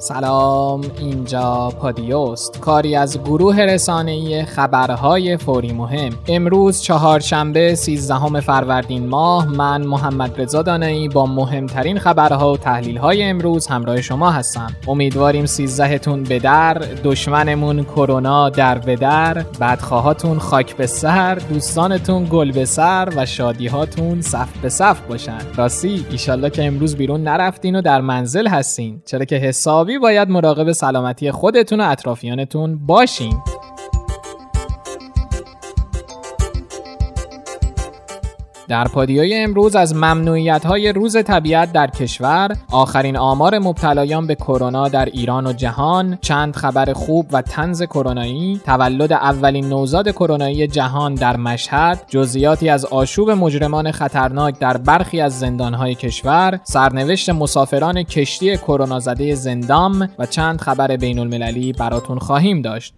سلام اینجا پادیوست. کاری از گروه رسانه‌ای خبرهای فوری مهم. امروز چهارشنبه 13 فروردین ماه من محمد رضا دانایی با مهمترین خبرها و تحلیل‌های امروز همراه شما هستم. امیدواریم 13 تون به در دشمنمون کرونا در به در بدخواهاتون خاک به سر دوستانتون گل به سر و شادیهاتون صف به صف باشن. راستی ایشالله که امروز بیرون نرفتین و در منزل هستین. چرا که حسابی باید مراقب سلامتی خودتون و اطرافیانتون باشین. در پادیای امروز از ممنوعیت های روز طبیعت در کشور، آخرین آمار مبتلایان به کرونا در ایران و جهان، چند خبر خوب و تنز کرونایی، تولد اولین نوزاد کرونایی جهان در مشهد، جزئیاتی از آشوب مجرمان خطرناک در برخی از زندانهای کشور، سرنوشت مسافران کشتی کرونا زده زندام و چند خبر بین المللی براتون خواهیم داشت.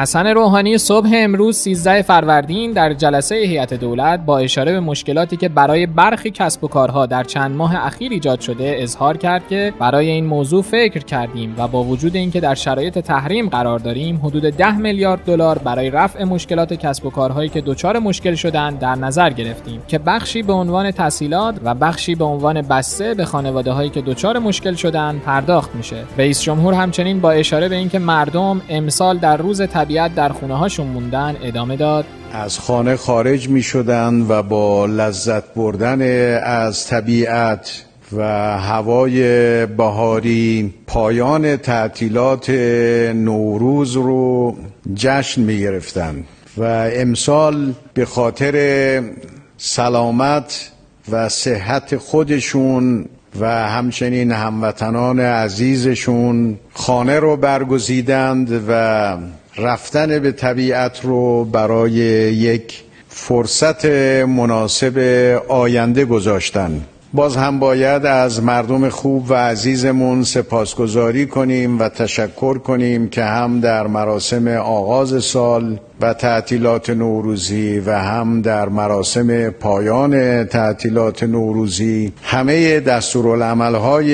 حسن روحانی صبح امروز 13 فروردین در جلسه هیئت دولت با اشاره به مشکلاتی که برای برخی کسب و کارها در چند ماه اخیر ایجاد شده اظهار کرد که برای این موضوع فکر کردیم و با وجود اینکه در شرایط تحریم قرار داریم حدود 10 میلیارد دلار برای رفع مشکلات کسب و کارهایی که دچار مشکل شدند در نظر گرفتیم که بخشی به عنوان تسهیلات و بخشی به عنوان بسته به خانواده هایی که دچار مشکل شدند پرداخت میشه. رئیس جمهور همچنین با اشاره به اینکه مردم امسال در روز طبیعت در خونه هاشون موندن ادامه داد. از خانه خارج می شدن و با لذت بردن از طبیعت و هوای بهاری پایان تعطیلات نوروز رو جشن می گرفتن و امسال به خاطر سلامت و صحت خودشون و همچنین هموطنان عزیزشون خانه رو برگزیدند و رفتن به طبیعت رو برای یک فرصت مناسب آینده گذاشتن. باز هم باید از مردم خوب و عزیزمون سپاسگزاری کنیم و تشکر کنیم که هم در مراسم آغاز سال و تعطیلات نوروزی و هم در مراسم پایان تعطیلات نوروزی همه دستورالعملهای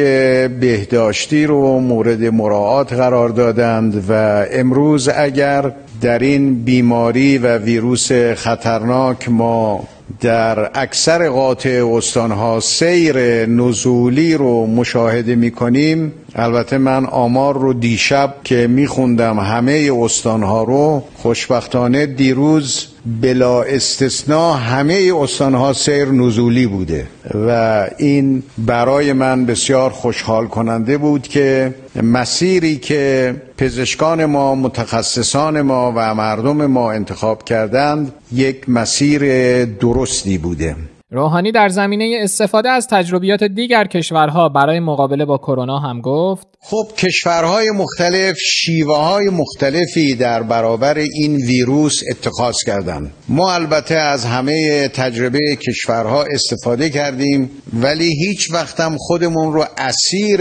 بهداشتی رو مورد مراعات قرار دادند و امروز اگر در این بیماری و ویروس خطرناک ما در اکثر قاطع استانها سیر نزولی رو مشاهده می کنیم البته من آمار رو دیشب که میخوندم همه استانها رو خوشبختانه دیروز بلا استثناء همه استانها سیر نزولی بوده و این برای من بسیار خوشحال کننده بود که مسیری که پزشکان ما متخصصان ما و مردم ما انتخاب کردند یک مسیر درستی بوده. روحانی در زمینه استفاده از تجربیات دیگر کشورها برای مقابله با کرونا هم گفت خب کشورهای مختلف شیوه های مختلفی در برابر این ویروس اتخاذ کردند. ما البته از همه تجربه کشورها استفاده کردیم ولی هیچ وقتم خودمون رو اسیر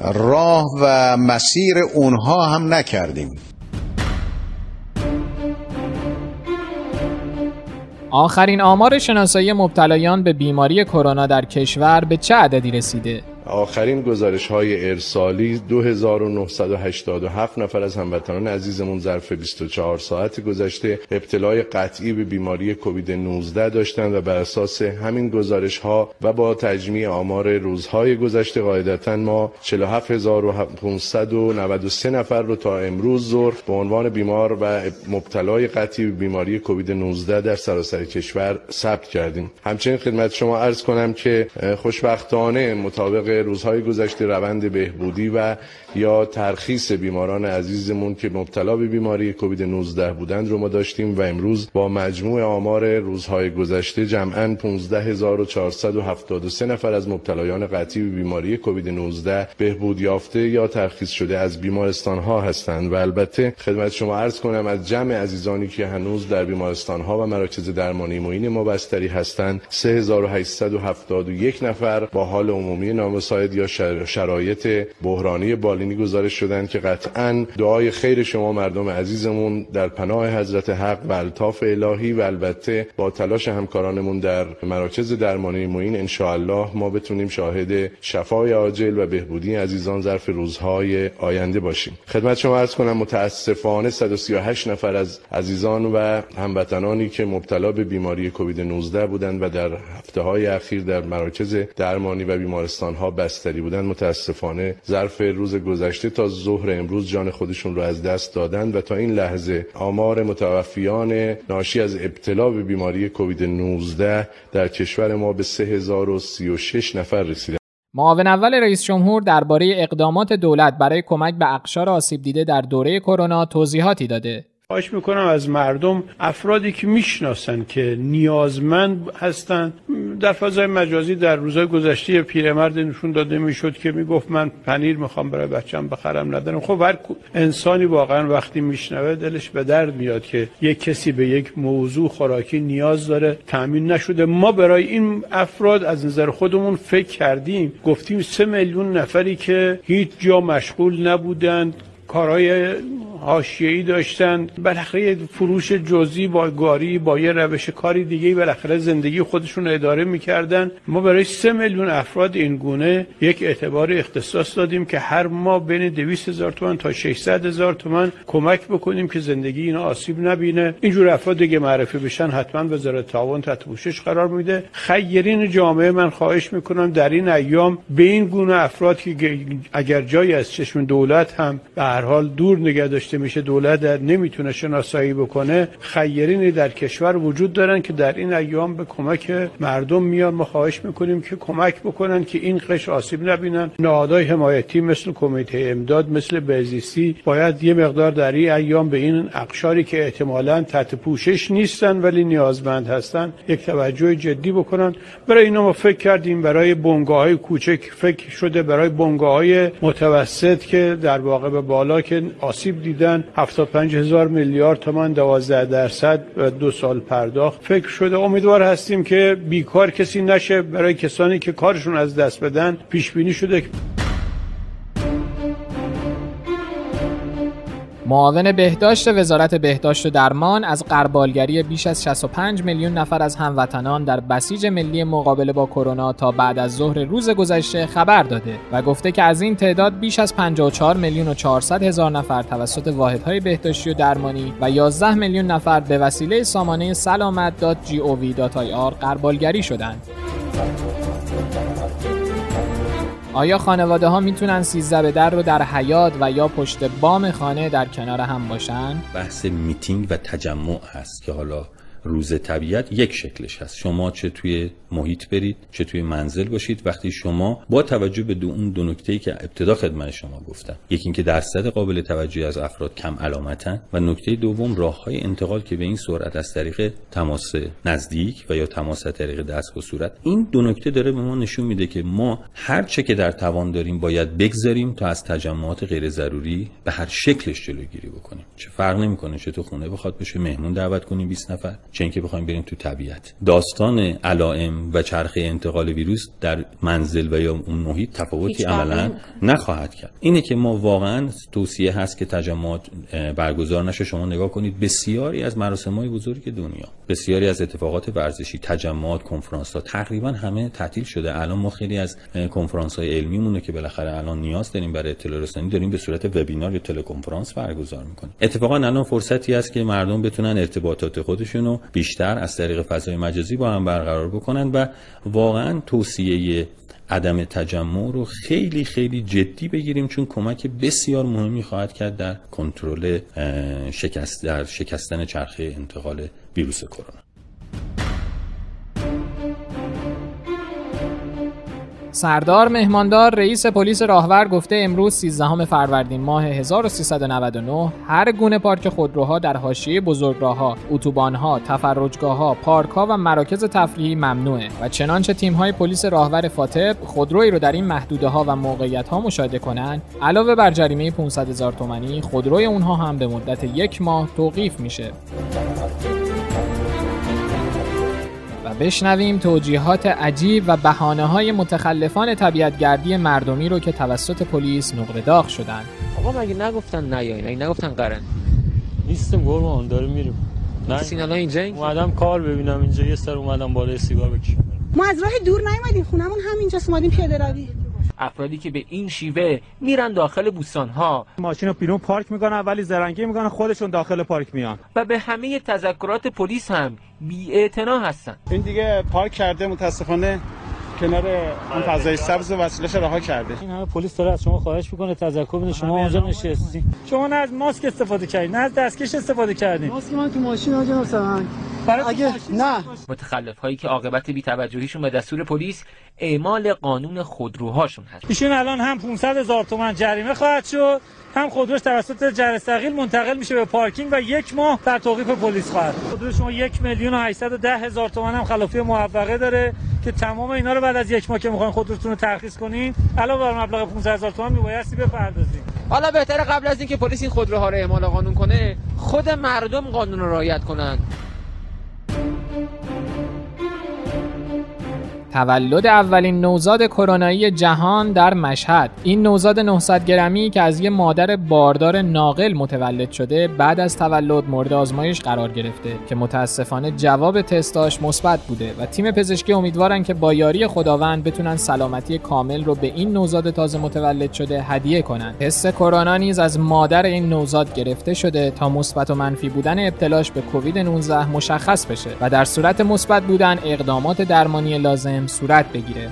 راه و مسیر اونها هم نکردیم. آخرین آمار شناسایی مبتلایان به بیماری کرونا در کشور به چه عددی رسیده؟ آخرین گزارش های ارسالی 2987 نفر از هموطنان عزیزمون ظرف 24 ساعت گذشته ابتلای قطعی به بیماری کووید 19 داشتند و بر اساس همین گزارش ها و با تجمیع آمار روزهای گذشته قاعدتا ما 47593 نفر رو تا امروز ظهر به عنوان بیمار و مبتلای قطعی به بیماری کووید 19 در سراسر کشور ثبت کردیم. همچنین خدمت شما عرض کنم که خوشبختانه مطابق روزهای گذشته روند بهبودی و یا ترخیص بیماران عزیزمون که مبتلا به بیماری کووید 19 بودند رو ما داشتیم و امروز با مجموع آمار روزهای گذشته جمعا 15473 نفر از مبتلایان قطعی به بیماری کووید 19 بهبود یافته یا ترخیص شده از بیمارستان ها هستند. و البته خدمت شما عرض کنم از جمع عزیزانی که هنوز در بیمارستان ها و مراکز درمانی معین ما بستری هستند 3871 نفر با حال عمومی نام مساعد یا شرایط بحرانی بالینی گزارش شدن که قطعا دعای خیر شما مردم عزیزمون در پناه حضرت حق و الطاف الهی و البته با تلاش همکارانمون در مراکز درمانی معین ان ما بتونیم شاهد شفای عاجل و بهبودی عزیزان ظرف روزهای آینده باشیم. خدمت شما عرض کنم متاسفانه 138 نفر از عزیزان و هموطنانی که مبتلا به بیماری کووید 19 بودند و در هفته های اخیر در مراکز درمانی و بیمارستان ها بستری بودند متاسفانه ظرف روز گذشته تا ظهر امروز جان خودشون رو از دست دادند و تا این لحظه آمار متوفیان ناشی از ابتلا به بیماری کووید 19 در کشور ما به 3036 نفر رسیده معاون اول رئیس جمهور درباره اقدامات دولت برای کمک به اقشار آسیب دیده در دوره کرونا توضیحاتی داده. خواهش می‌کنم از مردم افرادی که می‌شناسن که نیازمند هستند در فضای مجازی در روزهای گذشته پیرمرد نشون داده می‌شد که می‌گفت من پنیر می‌خوام برای بچم بخرم ندارم. خب هر انسانی واقعا وقتی میشنوه دلش به درد میاد که یک کسی به یک موضوع خوراکی نیاز داره تامین نشده. ما برای این افراد از نظر خودمون فکر کردیم گفتیم سه میلیون نفری که هیچ جا مشغول نبودند کارهای حاشیه‌ای داشتن. بالاخره فروش جزئی با گاری با یه روش کاری دیگه بالاخره زندگی خودشون اداره می‌کردن. ما برای سه میلیون افراد این گونه یک اعتبار اختصاص دادیم که هر ماه بین 200 هزار تومان تا 600 هزار تومان کمک بکنیم که زندگی اینا آسیب نبینه. اینجور افراد دیگه معرفی بشن حتما وزارت تعاون تحت پوشش قرار میده. خیرین جامعه من خواهش می‌کنم در این ایام به این گونه افراد که اگر جایی از چشم دولت هم به هر حال دور نگه داشته میشه دولت نمی‌تونه شناسایی بکنه خیرینی در کشور وجود دارن که در این ایام به کمک مردم میان. ما خواهش می‌کنیم که کمک بکنن که این قش آسیب نبینن. نهادهای حمایتی مثل کمیته امداد مثل بهزیستی باید یه مقدار در این ایام به این اقشاری که احتمالا تحت پوشش نیستن ولی نیازمند هستن یک توجه جدی بکنن. برای اینا ما فکر کردیم برای بنگاه های کوچک فکر شده برای بنگاه های متوسط که در واقع به بالا که آسیب دیده دیدن 75 هزار میلیارد تومان 12 درصد و دو سال پرداخت. فکر شده امیدوار هستیم که بیکار کسی نشه برای کسانی که کارشون از دست بدن. پیش بینی شده معاون بهداشت وزارت بهداشت و درمان از قربالگری بیش از 65 میلیون نفر از هموطنان در بسیج ملی مقابله با کرونا تا بعد از ظهر روز گذشته خبر داده و گفته که از این تعداد بیش از 54 میلیون و 400 هزار نفر توسط واحدهای بهداشتی و درمانی و 11 میلیون نفر به وسیله سامانه سلامت.gov.ir قربالگری شدند. آیا خانواده ها می‌تونن سیزده به در رو در حیات و یا پشت بام خانه در کنار هم باشن؟ بحث میتینگ و تجمع هست که حالا روز طبیعت یک شکلش هست. شما چه توی محیط برید چه توی منزل باشید وقتی شما با توجه به دو اون دو نکته ای که ابتدا خدمت شما گفتم یکی اینکه درصد قابل توجهی از افراد کم علامتن و نکته دوم راه های انتقال که به این سرعت از طریق تماس نزدیک و یا تماس از طریق دست و صورت این دو نکته داره به ما نشون میده که ما هر چه که در توان داریم باید بگذاریم تا از تجمعات غیر ضروری به هر شکلش جلوگیری بکنیم. چه فرق نمی‌کنه چه تو خونه بخواد بشه مهمون دعوت کنیم 20 نفر. چه اینکه بخوایم بریم تو طبیعت. داستان علائم و چرخه انتقال ویروس در منزل و یا اون محیط تفاوتی عملا نخواهد کرد. اینه که ما واقعا توصیه هست که تجمعات برگزار نشه. شما نگاه کنید بسیاری از مراسم های بزرگ دنیا بسیاری از اتفاقات ورزشی تجمعات کنفرانس ها تقریبا همه تعطیل شده. الان ما خیلی از کنفرانس های علمی مونه که بالاخره الان نیاز داریم برای اطلاع رسانی داریم به صورت وبینار یا تلکنفرانس برگزار می‌کنیم. اتفاقا الان فرصتی است که مردم بتونن ارتباطات خودشون رو بیشتر از طریق فضای مجازی با هم برقرار بکنن و واقعا توصیه عدم تجمع رو خیلی خیلی جدی بگیریم چون کمک بسیار مهمی خواهد کرد در کنترل شکست در شکستن چرخه انتقال ویروس کرونا. سردار مهماندار رئیس پلیس راهور گفته امروز 13 فروردین ماه 1399 هر گونه پارک خودروها در حاشیه بزرگراهها، اتوبانها، تفرجگاهها، پارکها و مراکز تفریحی ممنوعه و چنانچه تیم‌های پلیس راهور فاتب خودرویی رو در این محدوده ها و موقعیت ها مشاهده کنند علاوه بر جریمه 500 هزار تومانی خودروی اونها هم به مدت یک ماه توقیف میشه. بشنویم توجیهات عجیب و بهانه های متخلفان طبیعتگردی مردمی رو که توسط پلیس نقره داغ شدن. آقا مگه نگفتن نیاین مگه نگفتن قرن؟ نیستم قربان داره میریم. نه. سین الان اینجا اومدم کار ببینم اینجا یه سر اومدم بالای سیگار بکشم. ما از راه دور نیومدیم خونمون همینجاست اومدیم پیاده روی. افرادی که به این شیوه میرن داخل بوستان ها ماشین رو بیرون پارک می‌کنن ولی زرنگی می‌کنن خودشون داخل پارک میان. و به همه تذکرات پلیس هم بی هستن. این دیگه پارک کرده متاسفانه. کنار اون فضای سبز و وسیله‌اش رها کرده این همه پلیس داره از شما خواهش می‌کنه تذکر بده شما اونجا نشستی. شما نه از ماسک استفاده کردین نه از دستکش استفاده کردین. ماسک من تو ماشین آجا مثلا اگه نه. متخلف هایی که عاقبت بی‌توجهیشون به دستور پلیس اعمال قانون خودروهاشون هست ایشون الان هم 500 هزار تومان جریمه خواهد شد. هم خودروش توسط جرثقیل منتقل میشه به پارکینگ و یک ماه در توقیف پلیس خواهد خودرو شما یک میلیون و 810 هزار تومان هم خلافی موفقه داره که تمام اینا رو بعد از یک ماه که می‌خواین خودروتون رو ترخیص کنین علاوه بر مبلغ 500 هزار تومان میبایستی بپردازین. حالا بهتره قبل از اینکه پلیس این خودروها رو اعمال قانون کنه خود مردم قانون رو رعایت کنن. تولد اولین نوزاد کرونایی جهان در مشهد. این نوزاد 900 گرمی که از یه مادر باردار ناقل متولد شده بعد از تولد مورد آزمایش قرار گرفته که متاسفانه جواب تستاش مثبت بوده و تیم پزشکی امیدوارن که با یاری خداوند بتونن سلامتی کامل رو به این نوزاد تازه متولد شده هدیه کنن. تست کرونا نیز از مادر این نوزاد گرفته شده تا مثبت و منفی بودن ابتلاش به کووید 19 مشخص بشه و در صورت مثبت بودن اقدامات درمانی لازم صورت بگیره.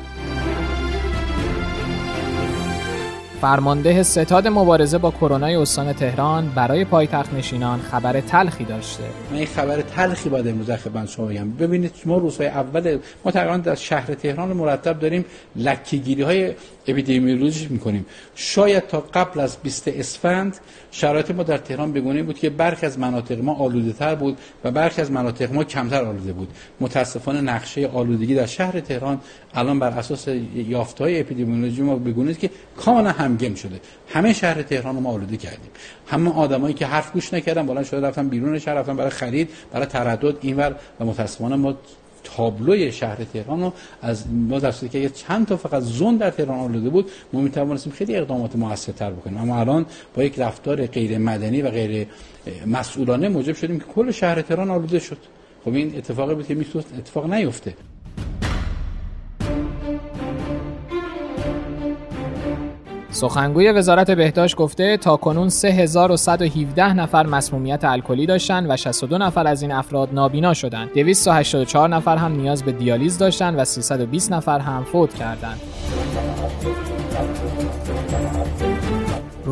فرمانده ستاد مبارزه با کرونا استان تهران برای پایتخت نشینان خبر تلخی داشته. من این خبر تلخی باید امروز خدمت شما بگم. ببینید ما روزهای اول ما تقریبا در شهر تهران مرتب داریم لکه‌گیری های اپیدمیولوژی می‌کنیم. شاید تا قبل از 20 اسفند شرایط ما در تهران بگونه بود که برخی از مناطق ما آلوده تر بود و برخی از مناطق ما کمتر آلوده بود. متاسفانه نقشه آلودگی در شهر تهران الان بر اساس یافته‌های اپیدمیولوژی ما بگونه که کاملا همگم شده. همه شهر تهران ما آلوده کردیم. همه آدمایی که حرف گوش نکردن بالا شده رفتن بیرون شهر رفتن برای خرید برای تردد اینور و متاسفانه ما تابلوی شهر تهران رو از ما در که چند تا فقط زون در تهران آلوده بود ما می توانستیم خیلی اقدامات موثرتر بکنیم. اما الان با یک رفتار غیر مدنی و غیر مسئولانه موجب شدیم که کل شهر تهران آلوده شد. خب این اتفاقی بود که می‌تونست اتفاق نیفته. سخنگوی وزارت بهداشت گفته تا کنون 3117 نفر مسمومیت الکلی داشتن و 62 نفر از این افراد نابینا شدند. 284 نفر هم نیاز به دیالیز داشتند و 320 نفر هم فوت کردند.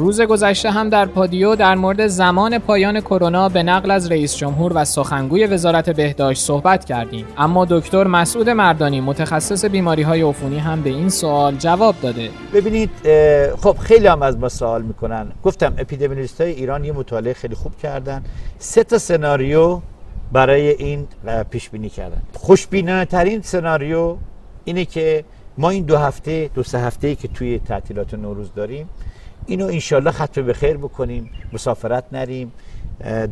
روز گذشته هم در پادیو در مورد زمان پایان کرونا به نقل از رئیس جمهور و سخنگوی وزارت بهداشت صحبت کردیم. اما دکتر مسعود مردانی متخصص بیماری های عفونی هم به این سوال جواب داده. ببینید خب خیلی هم از ما سوال می‌کنن. گفتم اپیدمیولوژیست های ایران یه مطالعه خیلی خوب کردن. سه تا سناریو برای این پیش بینی کردن. خوشبینانه ترین سناریو اینه که ما این دو هفته دو سه هفته ای که توی تعطیلات نوروز داریم اینو انشالله ختم به خیر بکنیم مسافرت نریم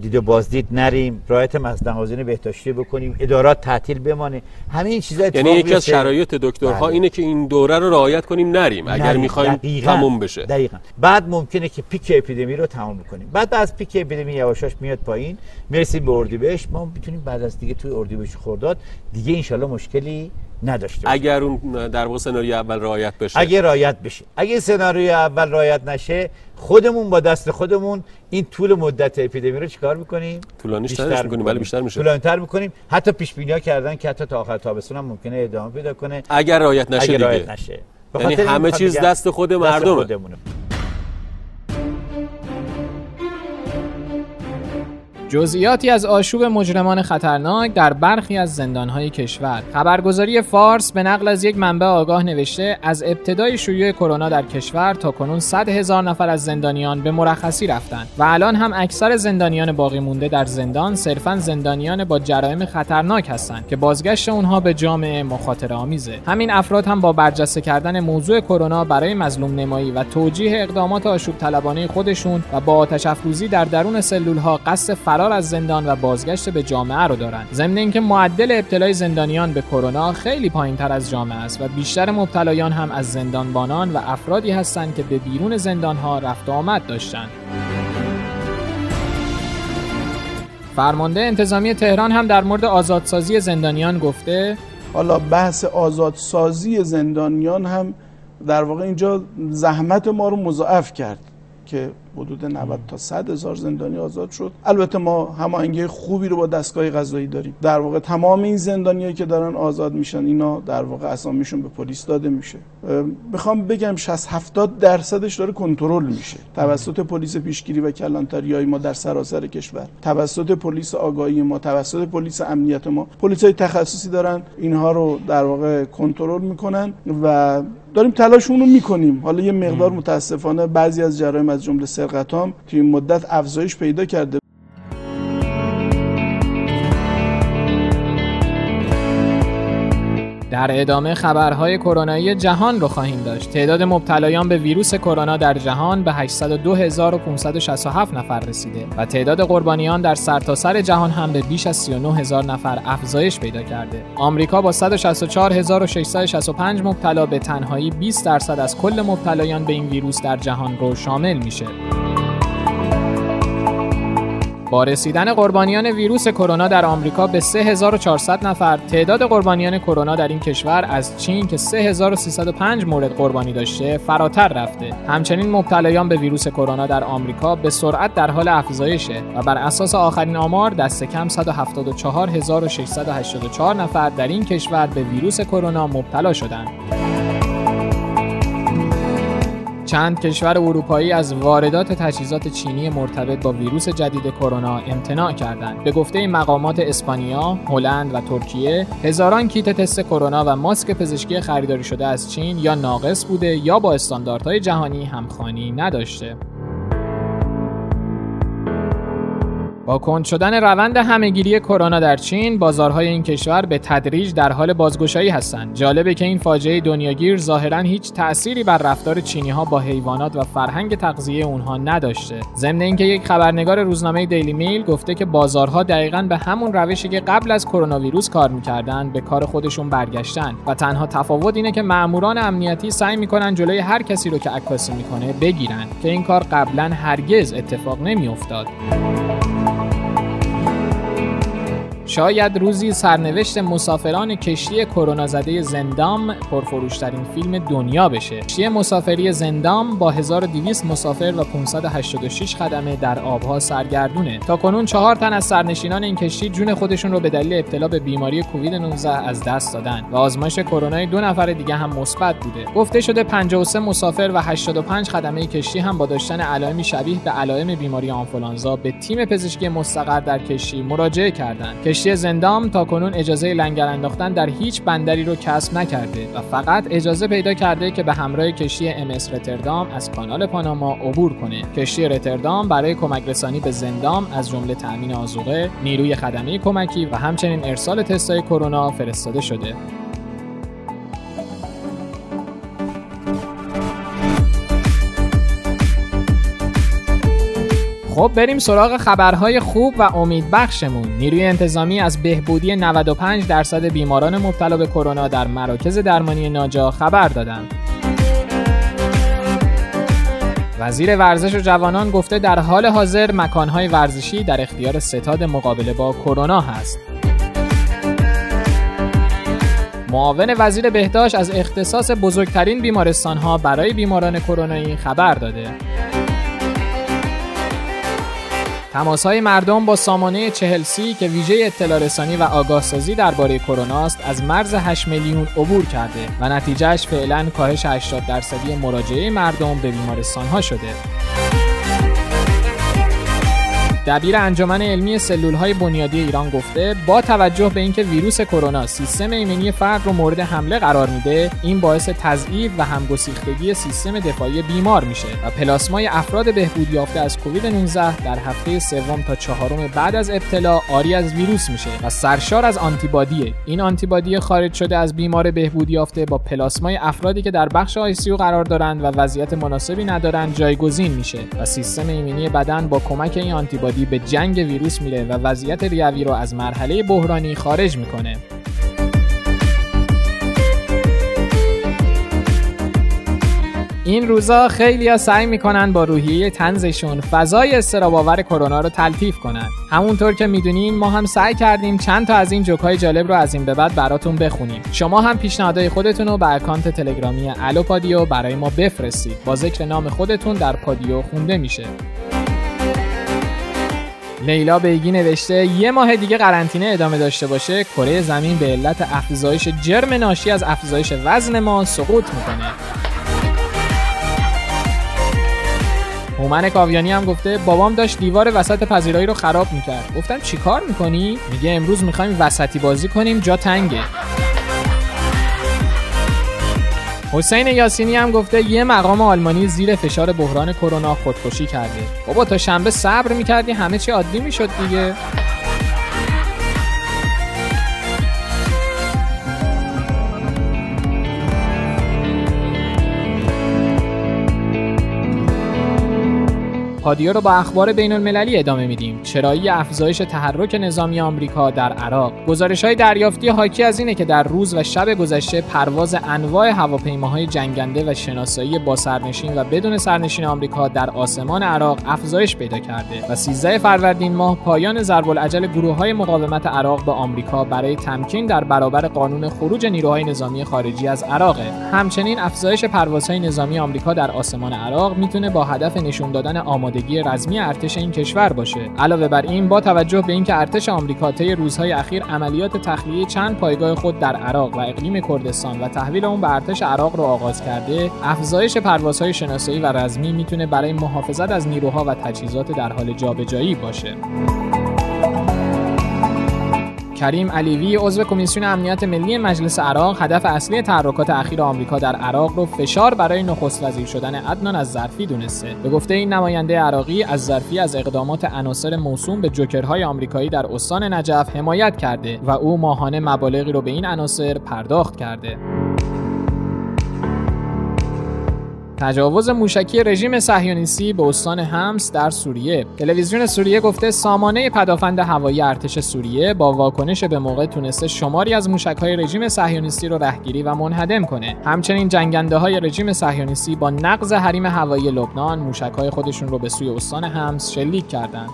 دید و بازدید نریم رایت مصدن بهداشتی بکنیم ادارات تعطیل بمانه. همه این چیزا یعنی یکی از شرایط دکترها بله. اینه که این دوره رو رعایت کنیم نریم اگر می‌خوایم تموم بشه. دقیقا. بعد ممکنه که پیک اپیدمی رو تموم کنیم بعد از پیک اپیدمی یواشاش میاد پایین می‌رسیم به اردیبهشت. ما می‌تونیم بعد از دیگه توی اردیبهشت خرداد. دیگه انشالله مشکلی نداشته اگر اون در واقع سناریو اول رعایت بشه. اگر رعایت بشه. اگه سناریو اول رعایت نشه خودمون با دست خودمون این طول مدت اپیدمی رو چیکار می‌کنیم؟ طولانیش تر می‌کنیم ولی بیشتر میشه. طولانی تر می‌کنیم. حتی پیش بینی کردن که حتی تا آخر تابستون هم ممکنه ادامه پیدا کنه. اگر رعایت نشه اگر رعایت نشه. یعنی همه چیز دست خود مردمه. جزئیاتی از آشوب مجرمان خطرناک در برخی از زندانهای کشور. خبرگزاری فارس به نقل از یک منبع آگاه نوشته از ابتدای شیوع کرونا در کشور تا کنون 100 هزار نفر از زندانیان به مرخصی رفتند و الان هم اکثر زندانیان باقی مونده در زندان صرفا زندانیان با جرایم خطرناک هستند که بازگشت اونها به جامعه مخاطره آمیزه. همین افراد هم با برجسته کردن موضوع کرونا برای مظلوم نمایی و توجیه اقدامات آشوب طلبانه خودشون و با آتش در درون سلول ها قصد فرار از زندان و بازگشت به جامعه رو دارند ضمن اینکه معدل ابتلای زندانیان به کرونا خیلی پایینتر از جامعه است و بیشتر مبتلایان هم از زندانبانان و افرادی هستند که به بیرون زندانها رفت و آمد داشتند. فرمانده انتظامی تهران هم در مورد آزادسازی زندانیان گفته حالا بحث آزادسازی زندانیان هم در واقع اینجا زحمت ما رو مضاعف کرد که حدود 90 تا 100 هزار زندانی آزاد شد. البته ما هماهنگی خوبی رو با دستگاه قضایی داریم. در واقع تمام این زندانیایی که دارن آزاد میشن اینا در واقع اسامیشون به پلیس داده میشه. بخوام بگم 60 70 درصدش داره کنترل میشه. توسط پلیس پیشگیری و کلانتری ما در سراسر کشور. توسط پلیس آگاهی ما توسط پلیس امنیت ما. پلیس های تخصصی دارن اینها رو در واقع کنترل می‌کنن و داریم تلاشمون رو می‌کنیم. حالا یه مقدار متاسفانه بعضی از جرایم از جمله سرقت توی این مدت افزایش پیدا کرده در ادامه خبرهای کرونایی جهان رو خواهیم داشت. تعداد مبتلایان به ویروس کرونا در جهان به 802567 نفر رسیده و تعداد قربانیان در سرتاسر سر جهان هم به بیش از 39000 نفر افزایش پیدا کرده. آمریکا با 164665 مبتلا به تنهایی 20 درصد از کل مبتلایان به این ویروس در جهان رو شامل میشه. با رسیدن قربانیان ویروس کرونا در آمریکا به 3400 نفر تعداد قربانیان کرونا در این کشور از چین که 3305 مورد قربانی داشته فراتر رفته. همچنین مبتلایان به ویروس کرونا در آمریکا به سرعت در حال افزایشه و بر اساس آخرین آمار دست کم 174684 نفر در این کشور به ویروس کرونا مبتلا شدند. چند کشور اروپایی از واردات تجهیزات چینی مرتبط با ویروس جدید کرونا امتناع کردند. به گفته مقامات اسپانیا، هلند و ترکیه، هزاران کیت تست کرونا و ماسک پزشکی خریداری شده از چین یا ناقص بوده یا با استانداردهای جهانی همخوانی نداشته. با کند شدن روند همهگیری کرونا در چین بازارهای این کشور به تدریج در حال بازگشایی هستند. جالبه که این فاجعه دنیاگیر ظاهرا هیچ تأثیری بر رفتار چینی ها با حیوانات و فرهنگ تغذیه اونها نداشته. ضمن اینکه یک خبرنگار روزنامه دیلی میل گفته که بازارها دقیقا به همون روشی که قبل از کرونا ویروس کار می‌کردن به کار خودشون برگشتن و تنها تفاوت اینه که ماموران امنیتی سعی می‌کنن جلوی هر کسی رو که عکاسی می‌کنه بگیرن که این کار قبلا هرگز اتفاق نمیافتاد. شاید روزی سرنوشت مسافران کشتی کرونا زده زندام پرفروشترین فیلم دنیا بشه. کشتی مسافری زندام با 1200 مسافر و 586 خدمه در آبها سرگردونه. تا کنون چهار تن از سرنشینان این کشتی جون خودشون رو به دلیل ابتلا به بیماری کووید 19 از دست دادن و آزمایش کرونا دو نفر دیگه هم مثبت بوده. گفته شده 53 مسافر و 85 خدمه کشتی هم با داشتن علائمی شبیه به علائم بیماری آنفولانزا به تیم پزشکی مستقر در کشتی مراجعه کردند. کشتی زندام تا کنون اجازه لنگر انداختن در هیچ بندری رو کسب نکرده و فقط اجازه پیدا کرده که به همراه کشتی ام رتردام از کانال پاناما عبور کنه. کشتی رتردام برای کمک رسانی به زندام از جمله تأمین آذوقه، نیروی خدمه کمکی و همچنین ارسال تستای کرونا فرستاده شده. خب بریم سراغ خبرهای خوب و امیدبخشمون نیروی انتظامی از بهبودی 95 درصد بیماران مبتلا به کرونا در مراکز درمانی ناجا خبر دادند وزیر ورزش و جوانان گفته در حال حاضر مکانهای ورزشی در اختیار ستاد مقابله با کرونا هست. معاون وزیر بهداشت از اختصاص بزرگترین بیمارستانها برای بیماران کرونایی خبر داده. تماس های مردم با سامانه چهل سی که ویژه اطلاع رسانی و آگاه سازی درباره کرونا است از مرز 8 میلیون عبور کرده و نتیجهش فعلا کاهش 80 درصدی مراجعه مردم به بیمارستان ها شده. دبیر انجمن علمی سلول های بنیادی ایران گفته با توجه به اینکه ویروس کرونا سیستم ایمنی فرد رو مورد حمله قرار میده این باعث تضعیف و همگسیختگی سیستم دفاعی بیمار میشه و پلاسمای افراد بهبود یافته از کووید 19 در هفته سوم تا چهارم بعد از ابتلا عاری از ویروس میشه و سرشار از آنتیبادیه. این آنتیبادی خارج شده از بیمار بهبود یافته با پلاسمای افرادی که در بخش آیسیو قرار دارند و وضعیت مناسبی ندارند جایگزین میشه و سیستم ایمنی بدن با کمک این آنتیبادی زودی به جنگ ویروس میره و وضعیت ریوی رو از مرحله بحرانی خارج می‌کنه. این روزا خیلی ها سعی می‌کنن با روحیه طنزشون فضای اضطراب‌آور کرونا رو تلطیف کنن. همونطور که می‌دونین ما هم سعی کردیم چند تا از این جوکای جالب رو از این به بعد براتون بخونیم. شما هم پیشنهادهای خودتون رو به اکانت تلگرامی الو پادیو برای ما بفرستید. با ذکر نام خودتون در پادیو خونده میشه. لیلا بیگی نوشته یه ماه دیگه قرنطینه ادامه داشته باشه کره زمین به علت افزایش جرم ناشی از افزایش وزن ما سقوط می‌کنه. هومن کاویانی هم گفته بابام داشت دیوار وسط پذیرایی رو خراب می‌کرد. گفتم چیکار می‌کنی؟ میگه امروز می‌خوایم وسطی بازی کنیم جا تنگه. حسین یاسینی هم گفته یه مقام آلمانی زیر فشار بحران کرونا خودکشی کرده. بابا تا شنبه صبر می‌کردی همه چی عادی می‌شد دیگه. پادیو رو با اخبار بین المللی ادامه میدیم. چرایی افزایش تحرک نظامی آمریکا در عراق. گزارش های دریافتی حاکی از اینه که در روز و شب گذشته پرواز انواع هواپیماهای جنگنده و شناسایی با سرنشین و بدون سرنشین آمریکا در آسمان عراق افزایش پیدا کرده و 13 فروردین ماه پایان ضرب العجل گروه های مقاومت عراق به آمریکا برای تمکین در برابر قانون خروج نیروهای نظامی خارجی از عراق. همچنین افزایش پروازهای نظامی آمریکا در آسمان عراق می‌تونه با هدف نشون دادن آماده آمادگی رزمی ارتش این کشور باشه. علاوه بر این با توجه به اینکه ارتش آمریکا طی روزهای اخیر عملیات تخلیه چند پایگاه خود در عراق و اقلیم کردستان و تحویل اون به ارتش عراق رو آغاز کرده افزایش پروازهای شناسایی و رزمی می‌تونه برای محافظت از نیروها و تجهیزات در حال جابجایی باشه. کریم علیوی عضو کمیسیون امنیت ملی مجلس عراق هدف اصلی تحرکات اخیر آمریکا در عراق رو فشار برای نخست وزیر شدن عدنان از ظرفی دونسته. به گفته این نماینده عراقی از ظرفی از اقدامات عناصر موسوم به جوکرهای آمریکایی در استان نجف حمایت کرده و او ماهانه مبالغی رو به این عناصر پرداخت کرده. تجاوز موشکی رژیم صهیونیستی به استان همس در سوریه. تلویزیون سوریه گفته سامانه پدافند هوایی ارتش سوریه با واکنش به موقع تونسته شماری از موشکهای رژیم صهیونیستی رو رهگیری و منهدم کنه. همچنین جنگنده های رژیم صهیونیستی با نقض حریم هوایی لبنان موشکهای خودشون رو به سوی استان همس شلیک کردند.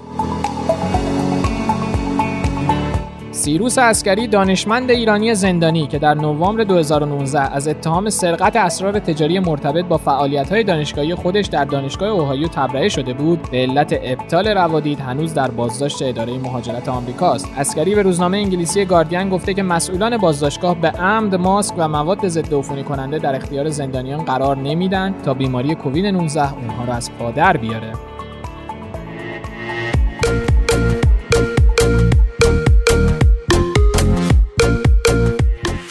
سیروس عسگری دانشمند ایرانی زندانی که در نوامبر 2019 از اتهام سرقت اسرار تجاری مرتبط با فعالیت‌های دانشگاهی خودش در دانشگاه اوهایو تبرئه شده بود به علت ابطال روادید هنوز در بازداشت اداره مهاجرت آمریکاست. عسگری به روزنامه انگلیسی گاردین گفته که مسئولان بازداشتگاه به عمد ماسک و مواد ضد عفونی کننده در اختیار زندانیان قرار نمیدن تا بیماری کووید 19 اونها را از پا در بیاره.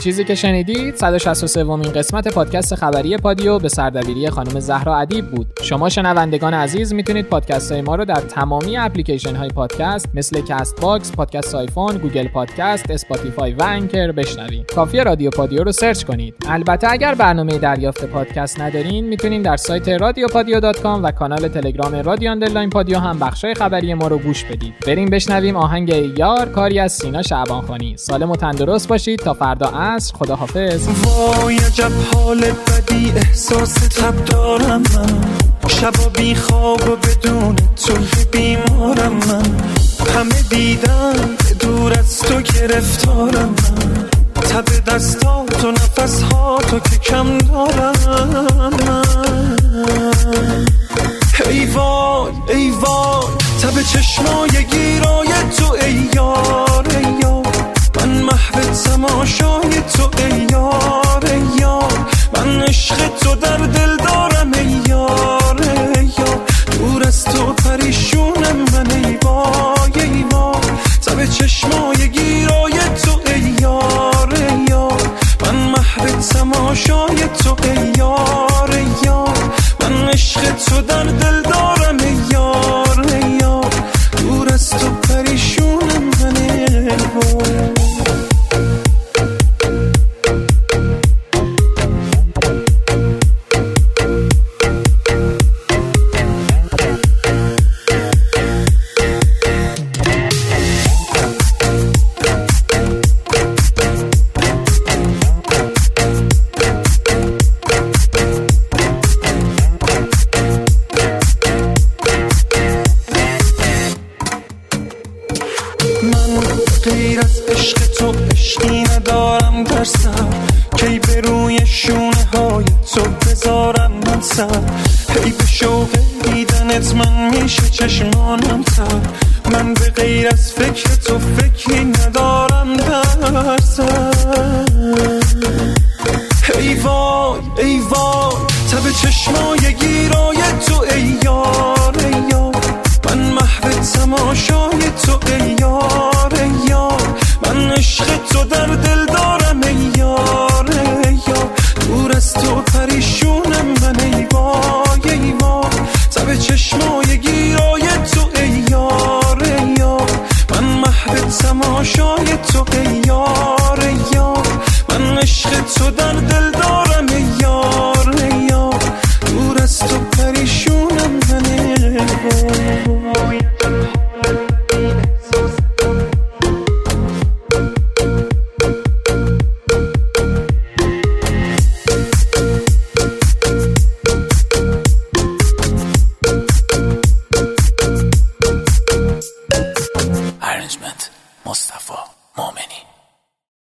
چیزی که شنیدید 163 ومین قسمت پادکست خبری پادیو به سردبیری خانم زهرا ادیب بود شما شنوندگان عزیز می‌تونید پادکست های ما رو در تمامی اپلیکیشن های پادکست مثل Castbox، پادکست آیفون، Google Podcast، Spotify و Anchor بشنوید. کافی رادیو پادیو رو search کنید. البته اگر برنامه دریافت پادکست ندارین می‌تونید در سایت رادیوپادیو .com و کانال تلگرام رادیو underline پادیو هم بخشای خبری ما رو گوش بدید. بریم بشنویم آهنگ یار کاری از سینا شعبانخانی. سالم و تندرست باشید تا فردا عصر خداحافظ. وای عجب حال بدی احساس تب دارم من. شبا بی خواب و بدون تو بیمارم من. همه دیدن دور از تو گرفتارم من. تب دستات و نفس ها تو که کم